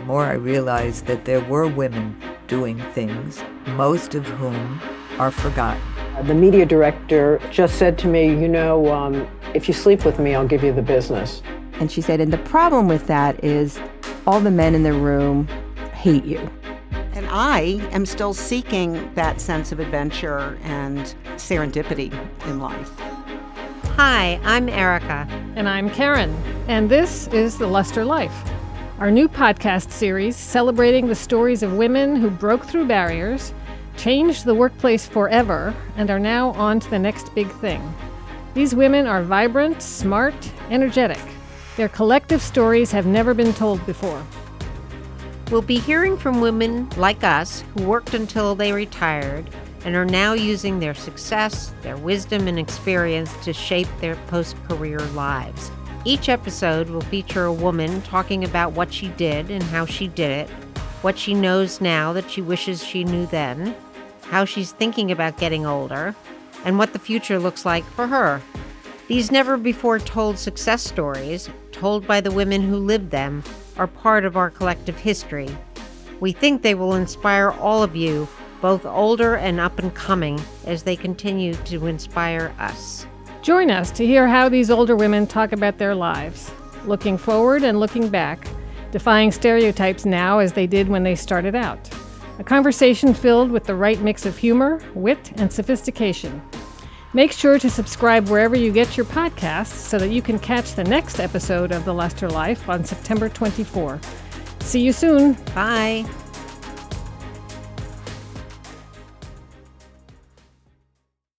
the more I realized that there were women doing things, most of whom are forgotten. The media director just said to me, You know, um, if you sleep with me, I'll give you the business. And she said, And the problem with that is all the men in the room hate you. And I am still seeking that sense of adventure and serendipity in life. Hi, I'm Erica. And I'm Karen. And this is The Lustre Life, our new podcast series celebrating the stories of women who broke through barriers, changed the workplace forever, and are now on to the next big thing. These women are vibrant, smart, energetic. Their collective stories have never been told before. We'll be hearing from women like us who worked until they retired and are now using their success, their wisdom, and experience to shape their post career lives. Each episode will feature a woman talking about what she did and how she did it, what she knows now that she wishes she knew then, how she's thinking about getting older, and what the future looks like for her. These never before told success stories, told by the women who lived them, are part of our collective history. We think they will inspire all of you both older and up and coming, as they continue to inspire us. Join us to hear how these older women talk about their lives, looking forward and looking back, defying stereotypes now as they did when they started out. A conversation filled with the right mix of humor, wit, and sophistication. Make sure to subscribe wherever you get your podcasts so that you can catch the next episode of The Lustre Life on September 24. See you soon. Bye.